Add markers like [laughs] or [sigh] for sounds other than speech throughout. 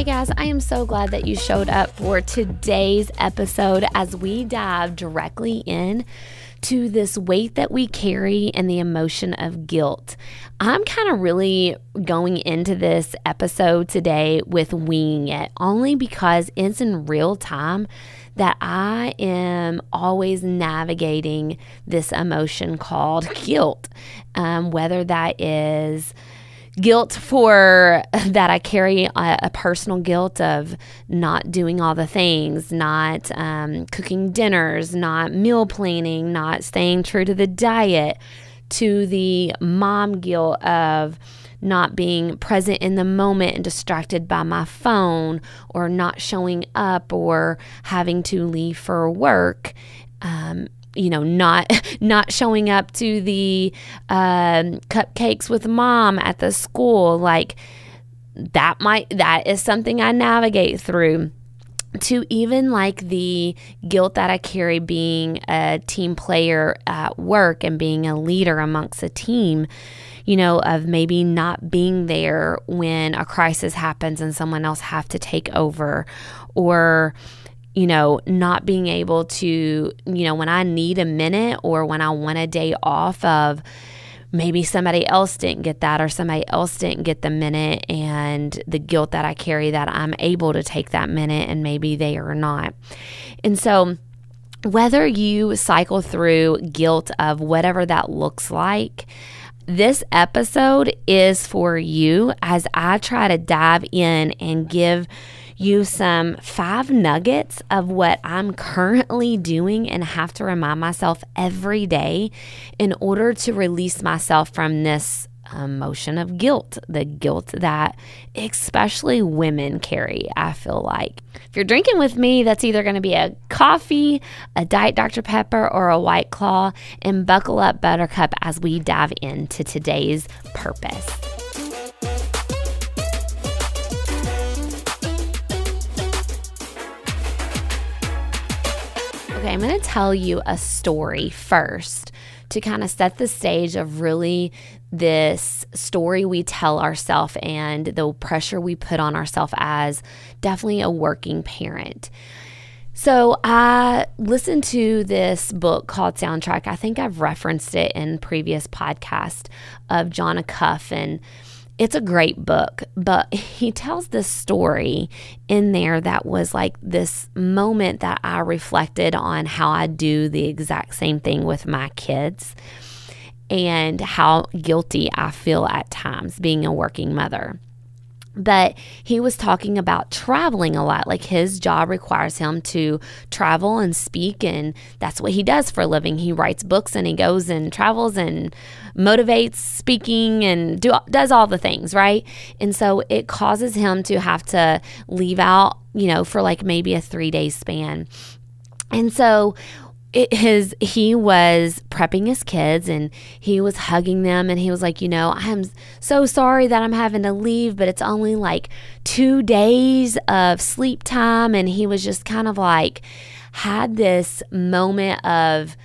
Hey guys, I am so glad that you showed up for today's episode as we dive directly in to this weight that we carry and the emotion of guilt. I'm kind of really going into this episode today with winging it only because it's in real time that I am always navigating this emotion called guilt, um, whether that is guilt for [laughs] that I carry a, a, personal guilt of not doing all the things, not um, cooking dinners, not meal planning, not staying true to the diet, to the mom guilt of not being present in the moment and distracted by my phone or not showing up or having to leave for work. Um, you know not [laughs] not showing up to the um, cupcakes with mom at the school like that might that is something i navigate through. To even like the guilt that I carry being a team player at work and being a leader amongst a team, you know, of maybe not being there when a crisis happens and someone else have to take over or you know, not being able to, you know, when I need a minute or when I want a day off of maybe somebody else didn't get that or somebody else didn't get the minute and the guilt that I carry that I'm able to take that minute and maybe they are not. And so, whether you cycle through guilt of whatever that looks like, this episode is for you as I try to dive in and give you some five nuggets of what I'm currently doing and have to remind myself every day in order to release myself from this emotion of guilt, the guilt that especially women carry, I feel like. If you're drinking with me, that's either going to be a coffee, a Diet Dr. Pepper, or a White Claw. And buckle up, Buttercup, as we dive into today's purpose. Okay, I'm going to tell you a story first to kind of set the stage of really this story we tell ourselves and the pressure we put on ourselves as definitely a working parent. So I listened to this book called Soundtrack. I think I've referenced it in previous podcast of Jon Acuff and it's a great book, but he tells this story in there that was like this moment that I reflected on how I do the exact same thing with my kids and how guilty I feel at times being a working mother but he was talking about traveling a lot. Like his job requires him to travel and speak, and that's what he does for a living. He writes books and he goes and travels and motivates speaking and do, does all the things, right? And so it causes him to have to leave out, you know, for like maybe a three day span. And so it, his he was prepping his kids and he was hugging them and he was like you know i'm so sorry that i'm having to leave but it's only like two days of sleep time and he was just kind of like had this moment of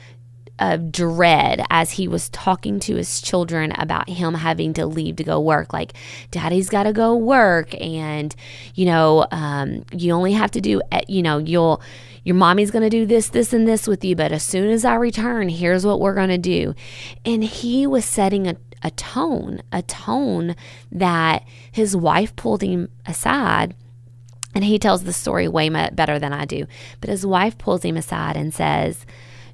of dread as he was talking to his children about him having to leave to go work. Like, daddy's got to go work, and you know, um, you only have to do, eh, you know, you'll your mommy's going to do this, this, and this with you, but as soon as I return, here's what we're going to do. And he was setting a, a tone, a tone that his wife pulled him aside. And he tells the story way better than I do. But his wife pulls him aside and says,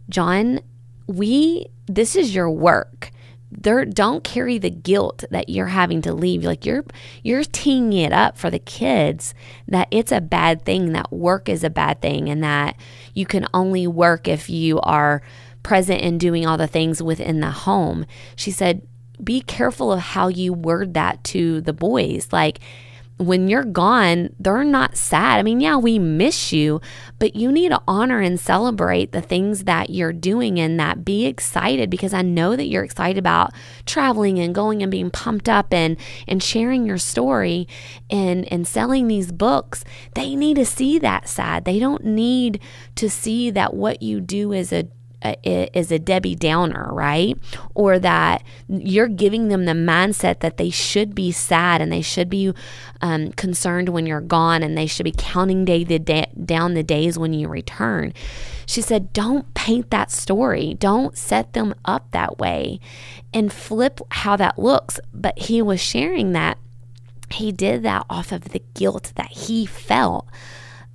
Jon, we, this is your work there don't carry the guilt that you're having to leave. Like you're you're teeing it up for the kids that it's a bad thing that work is a bad thing and that you can only work if you are present and doing all the things within the home. She said be careful of how you word that to the boys. Like when you're gone, they're not sad. I mean, yeah, we miss you, but you need to honor and celebrate the things that you're doing and that be excited because I know that you're excited about traveling and going and being pumped up and and sharing your story and and selling these books. They need to see that sad. They don't need to see that what you do is a uh, is a Debbie Downer, right? Or that you're giving them the mindset that they should be sad and they should be um, concerned when you're gone and they should be counting day the day, down the days when you return. She said, don't paint that story. Don't set them up that way and flip how that looks. But he was sharing that he did that off of the guilt that he felt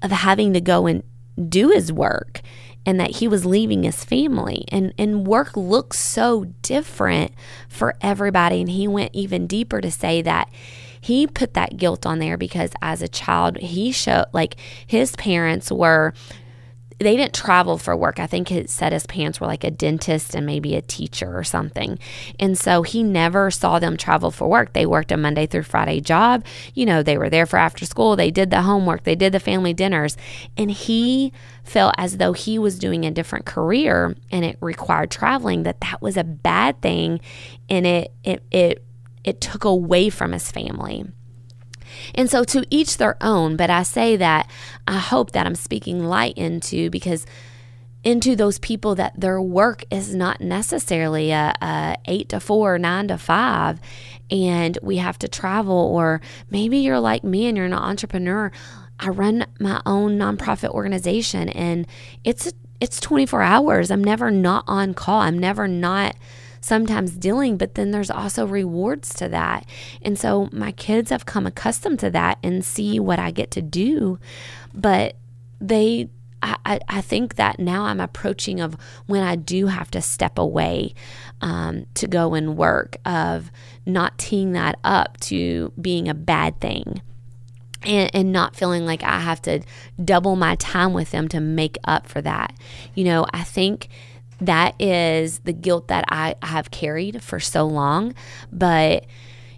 of having to go and do his work and that he was leaving his family. And and work looks so different for everybody. And he went even deeper to say that he put that guilt on there because as a child he showed like his parents were they didn't travel for work. I think it said his parents were like a dentist and maybe a teacher or something. And so he never saw them travel for work. They worked a Monday through Friday job. You know, they were there for after school. They did the homework, they did the family dinners. And he felt as though he was doing a different career and it required traveling, that that was a bad thing. And it, it, it, it took away from his family. And so to each their own, but I say that I hope that I'm speaking light into because into those people that their work is not necessarily a, a, eight to four, nine to five, and we have to travel. Or maybe you're like me and you're an entrepreneur. I run my own nonprofit organization, and it's it's 24 hours. I'm never not on call. I'm never not sometimes dealing, but then there's also rewards to that. And so my kids have come accustomed to that and see what I get to do. But they I, I, think that now I'm approaching of when I do have to step away um, to go and work of not teeing that up to being a bad thing and, and not feeling like I have to double my time with them to make up for that. You know, I think that is the guilt that I have carried for so long. But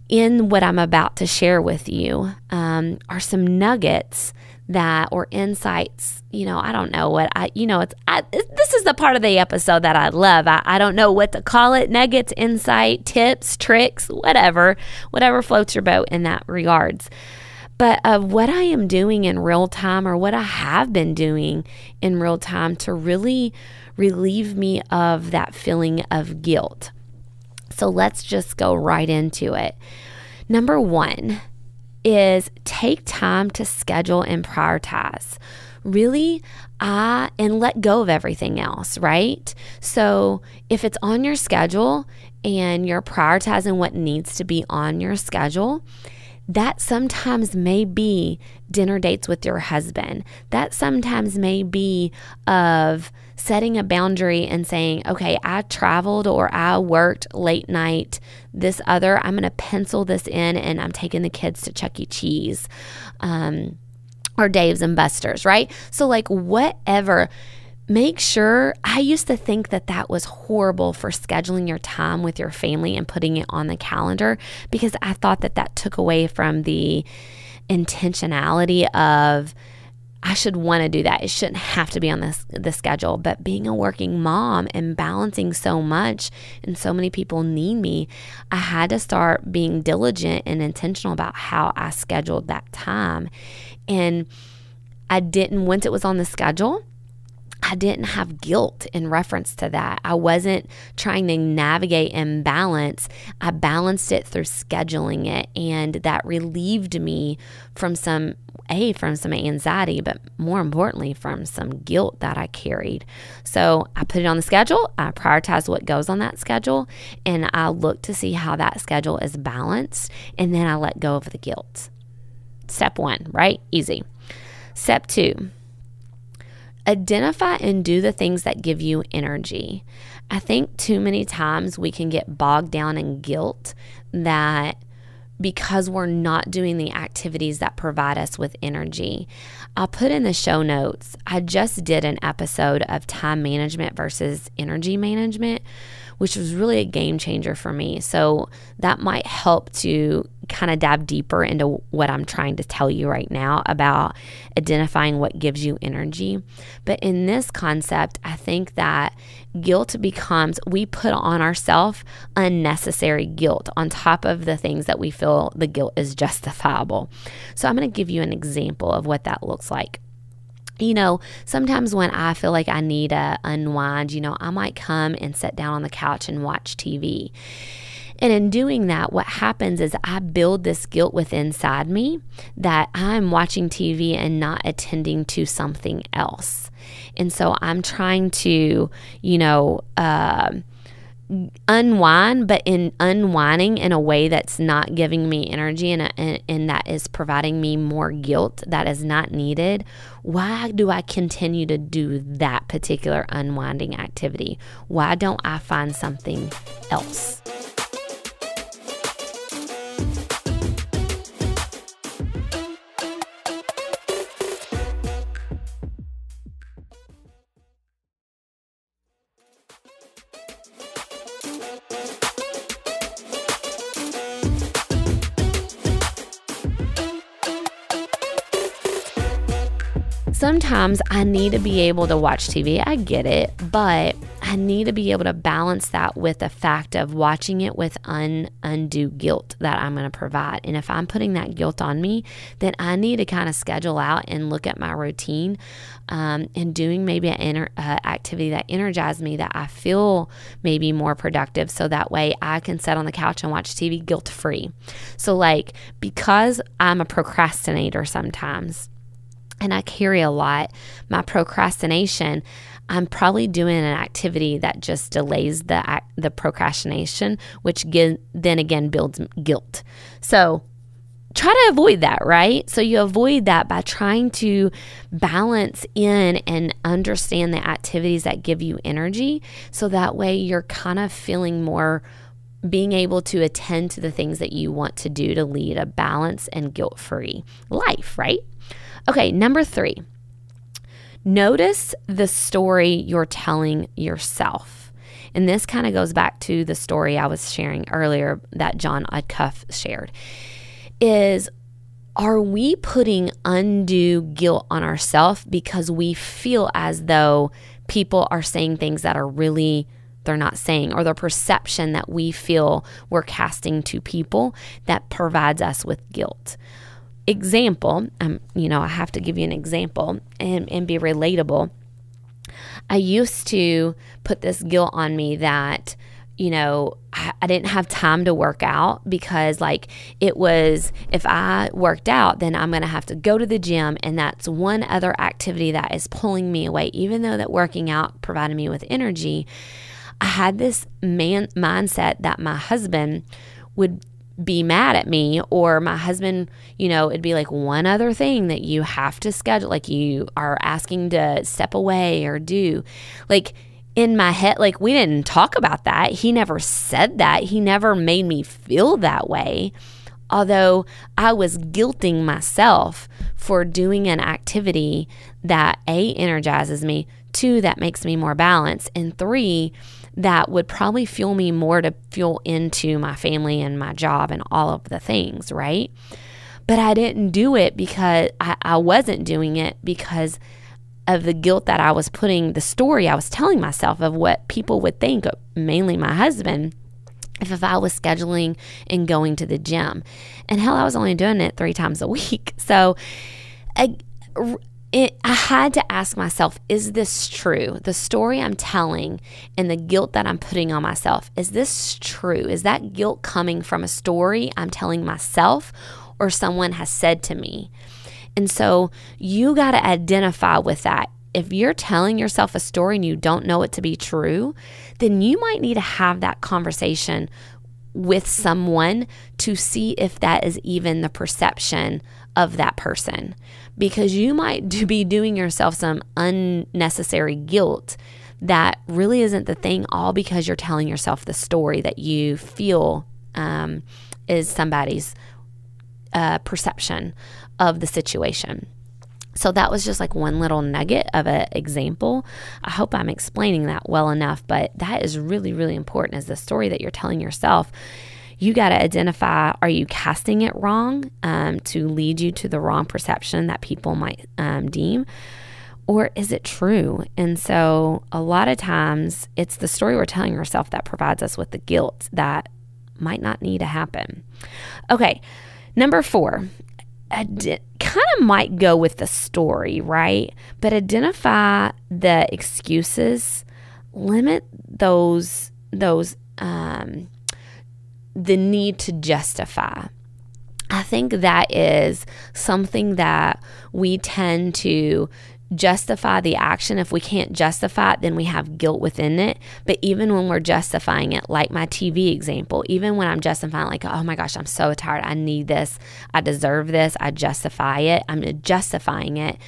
in what I'm about to share with you um, are some nuggets that or insights you know i don't know what i you know it's I, this is the part of the episode that i love I, I don't know what to call it nuggets insight tips tricks whatever whatever floats your boat in that regards but of what i am doing in real time or what i have been doing in real time to really relieve me of that feeling of guilt. So let's just go right into it. Number one is take time to schedule and prioritize. Really, uh, and let go of everything else, right? So if it's on your schedule and you're prioritizing what needs to be on your schedule, that sometimes may be dinner dates with your husband. That sometimes may be of setting a boundary and saying, okay, I traveled or I worked late night. This other, I'm going to pencil this in and I'm taking the kids to Chuck E. Cheese um, or Dave's and Buster's, right? So, like, whatever make sure I used to think that that was horrible for scheduling your time with your family and putting it on the calendar because I thought that that took away from the intentionality of I should want to do that. It shouldn't have to be on this the schedule, but being a working mom and balancing so much and so many people need me, I had to start being diligent and intentional about how I scheduled that time. And I didn't once it was on the schedule, I didn't have guilt in reference to that. I wasn't trying to navigate and balance. I balanced it through scheduling it, and that relieved me from some a from some anxiety, but more importantly from some guilt that I carried. So I put it on the schedule. I prioritize what goes on that schedule, and I look to see how that schedule is balanced, and then I let go of the guilt. Step one, right? Easy. Step two Identify and do the things that give you energy. I think too many times we can get bogged down in guilt that because we're not doing the activities that provide us with energy. I'll put in the show notes. I just did an episode of time management versus energy management, which was really a game changer for me. So that might help to kind of dive deeper into what I'm trying to tell you right now about identifying what gives you energy. But in this concept, I think that guilt becomes we put on ourselves unnecessary guilt on top of the things that we feel the guilt is justifiable. So I'm going to give you an example of what that looks like. You know, sometimes when I feel like I need a unwind, you know, I might come and sit down on the couch and watch TV. And in doing that, what happens is I build this guilt within inside me that I'm watching TV and not attending to something else. And so I'm trying to, you know, uh, unwind, but in unwinding in a way that's not giving me energy and, uh, and, and that is providing me more guilt that is not needed, why do I continue to do that particular unwinding activity? Why don't I find something else? Sometimes I need to be able to watch TV. I get it, but I need to be able to balance that with the fact of watching it with un, undue guilt that I'm going to provide. And if I'm putting that guilt on me, then I need to kind of schedule out and look at my routine um, and doing maybe an inter, uh, activity that energizes me that I feel maybe more productive. So that way I can sit on the couch and watch TV guilt free. So, like, because I'm a procrastinator sometimes and I carry a lot, my procrastination, I'm probably doing an activity that just delays the the procrastination, which then again builds guilt. So try to avoid that, right? So you avoid that by trying to balance in and understand the activities that give you energy so that way you're kind of feeling more being able to attend to the things that you want to do to lead a balanced and guilt-free life, right? Okay, number three, notice the story you're telling yourself. And this kind of goes back to the story I was sharing earlier that Jon Acuff shared. Is are we putting undue guilt on ourselves because we feel as though people are saying things that are really they're not saying or the perception that we feel we're casting to people that provides us with guilt example, um, you know, I have to give you an example and, and be relatable. I used to put this guilt on me that, you know, I, didn't have time to work out because, like, it was if I worked out, then I'm going to have to go to the gym. And that's one other activity that is pulling me away. Even though that working out provided me with energy, I had this man mindset that my husband would be mad at me or my husband, you know, it'd be like one other thing that you have to schedule, like you are asking to step away or do. Like in my head, like we didn't talk about that. He never said that. He never made me feel that way. Although I was guilting myself for doing an activity that A, energizes me, two, that makes me more balanced, and three, that would probably fuel me more to fuel into my family and my job and all of the things, right? But I didn't do it because I, I wasn't doing it because of the guilt that I was putting, the story I was telling myself of what people would think, mainly my husband, if, if I was scheduling and going to the gym. And hell, I was only doing it three times a week. [laughs] So, I, it, I had to ask myself, is this true? The story I'm telling and the guilt that I'm putting on myself, is this true? Is that guilt coming from a story I'm telling myself or someone has said to me? And so you got to identify with that. If you're telling yourself a story and you don't know it to be true, then you might need to have that conversation with someone to see if that is even the perception of that person because you might do, [laughs] be doing yourself some unnecessary guilt that really isn't the thing, all because you're telling yourself the story that you feel um, is somebody's uh, perception of the situation. So that was just like one little nugget of an example. I hope I'm explaining that well enough, but that is really, really important as the story that you're telling yourself you got to identify are you casting it wrong um, to lead you to the wrong perception that people might um, deem? Or is it true? And so, a lot of times, it's the story we're telling ourselves that provides us with the guilt that might not need to happen. Okay, number four, ad- kind of might go with the story, right? But identify the excuses, limit those those um, the need to justify. I think that is something that we tend to justify the action. If we can't justify it, then we have guilt within it. But even when we're justifying it, like my TV example, even when I'm justifying, like, oh my gosh, I'm so tired. I need this. I deserve this. I justify it. I'm justifying it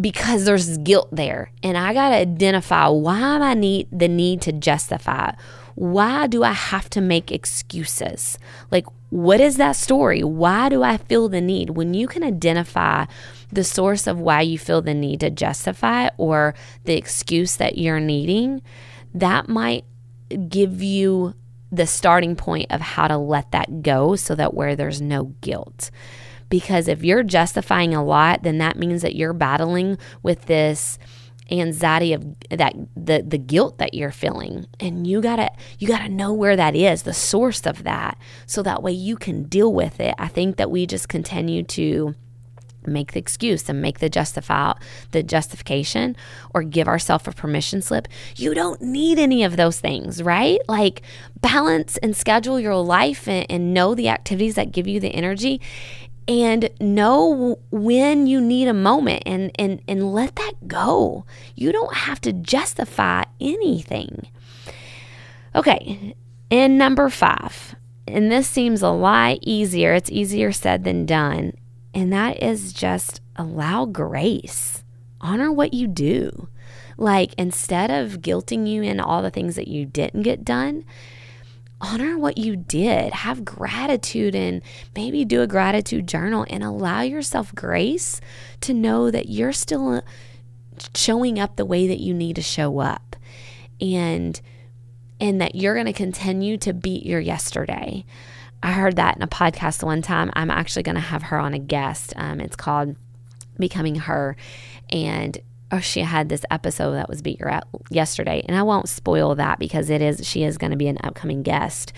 because there's guilt there. And I got to identify why I need the need to justify. Why do I have to make excuses? Like, what is that story? Why do I feel the need? When you can identify the source of why you feel the need to justify or the excuse that you're needing, that might give you the starting point of how to let that go so that where there's no guilt. Because if you're justifying a lot, then that means that you're battling with this anxiety of that the the guilt that you're feeling. And you got to you got to know where that is the source of that so that way you can deal with it. I think that we just continue to make the excuse and make the justify the justification or give ourselves a permission slip. You don't need any of those things right? Like balance and schedule your life and, and know the activities that give you the energy and know when you need a moment and, and, and let that go. You don't have to justify anything. Okay, and number five, and this seems a lot easier, it's easier said than done, and that is just allow grace. Honor what you do. Like instead of guilting you in all the things that you didn't get done, honor what you did. Have gratitude and maybe do a gratitude journal and allow yourself grace to know that you're still showing up the way that you need to show up. And and that you're going to continue to beat your yesterday. I heard that in a podcast one time. I'm actually going to have her on a guest. Um, it's called Becoming Her. And oh, she had this episode that was beat your out yesterday, and I won't spoil that because it is she is going to be an upcoming guest.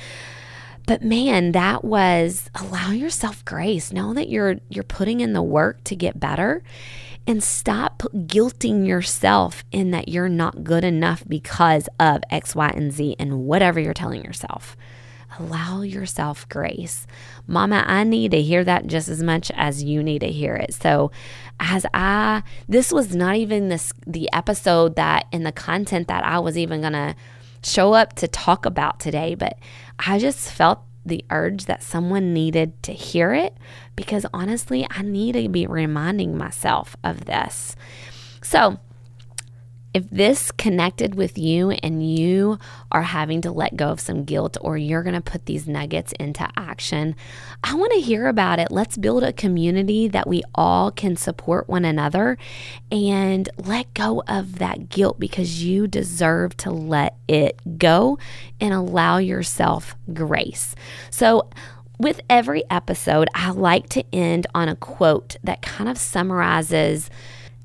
But man, that was allow yourself grace. Know that you're you're putting in the work to get better and stop guilting yourself in that you're not good enough because of X, Y, and Z and whatever you're telling yourself. Allow yourself grace. Mama, I need to hear that just as much as you need to hear it. So, as I, this was not even this, the episode that in the content that I was even going to show up to talk about today, but I just felt the urge that someone needed to hear it because honestly, I need to be reminding myself of this. So, if this connected with you and you are having to let go of some guilt or you're going to put these nuggets into action, I want to hear about it. Let's build a community that we all can support one another and let go of that guilt because you deserve to let it go and allow yourself grace. So, with every episode, I like to end on a quote that kind of summarizes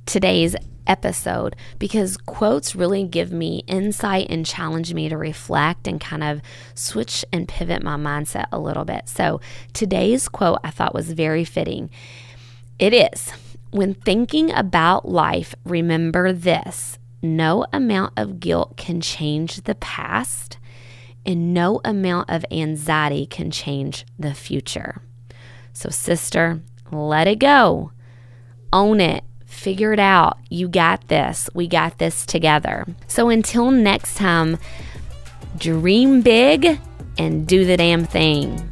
today's episode because quotes really give me insight and challenge me to reflect and kind of switch and pivot my mindset a little bit. So today's quote I thought was very fitting. It is when thinking about life, remember this no amount of guilt can change the past, and no amount of anxiety can change the future. So, sister, let it go, own it Figure it out. You got this. We got this together. So until next time, dream big and do the damn thing.